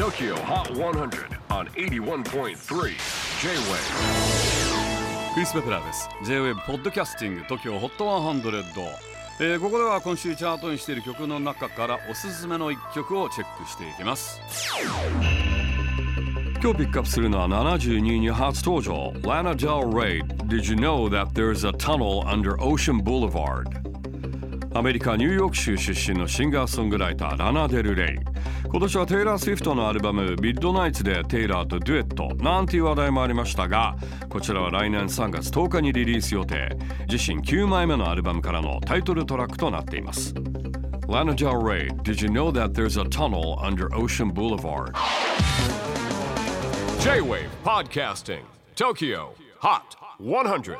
TOKYO HOT 100 on 81.3 J-WAVE クリス・ベプラーです。J-WAVE ポッドキャスティング TOKYO HOT 100、えーここでは今週チャートにしている曲の中からおすすめの一曲をチェックしていきます。今日ピックアップするのは72位に初登場。Lana Del Rey Did you know that there's a tunnel under Ocean Boulevard? アメリカ・ニューヨーク州出身のシンガーソングライターラナ・デル・レイ今年はテイラー・スウィフトのアルバム「ミッドナイツ」でテイラーとデュエット。なんていう話題もありましたがこちらは来年3月10日にリリース予定。自身9枚目のアルバムからのタイトルトラックとなっています。Lana Del Rey Did you know that there's a tunnel under Ocean Boulevard? J-WAVE PODCASTING TOKYO HOT 100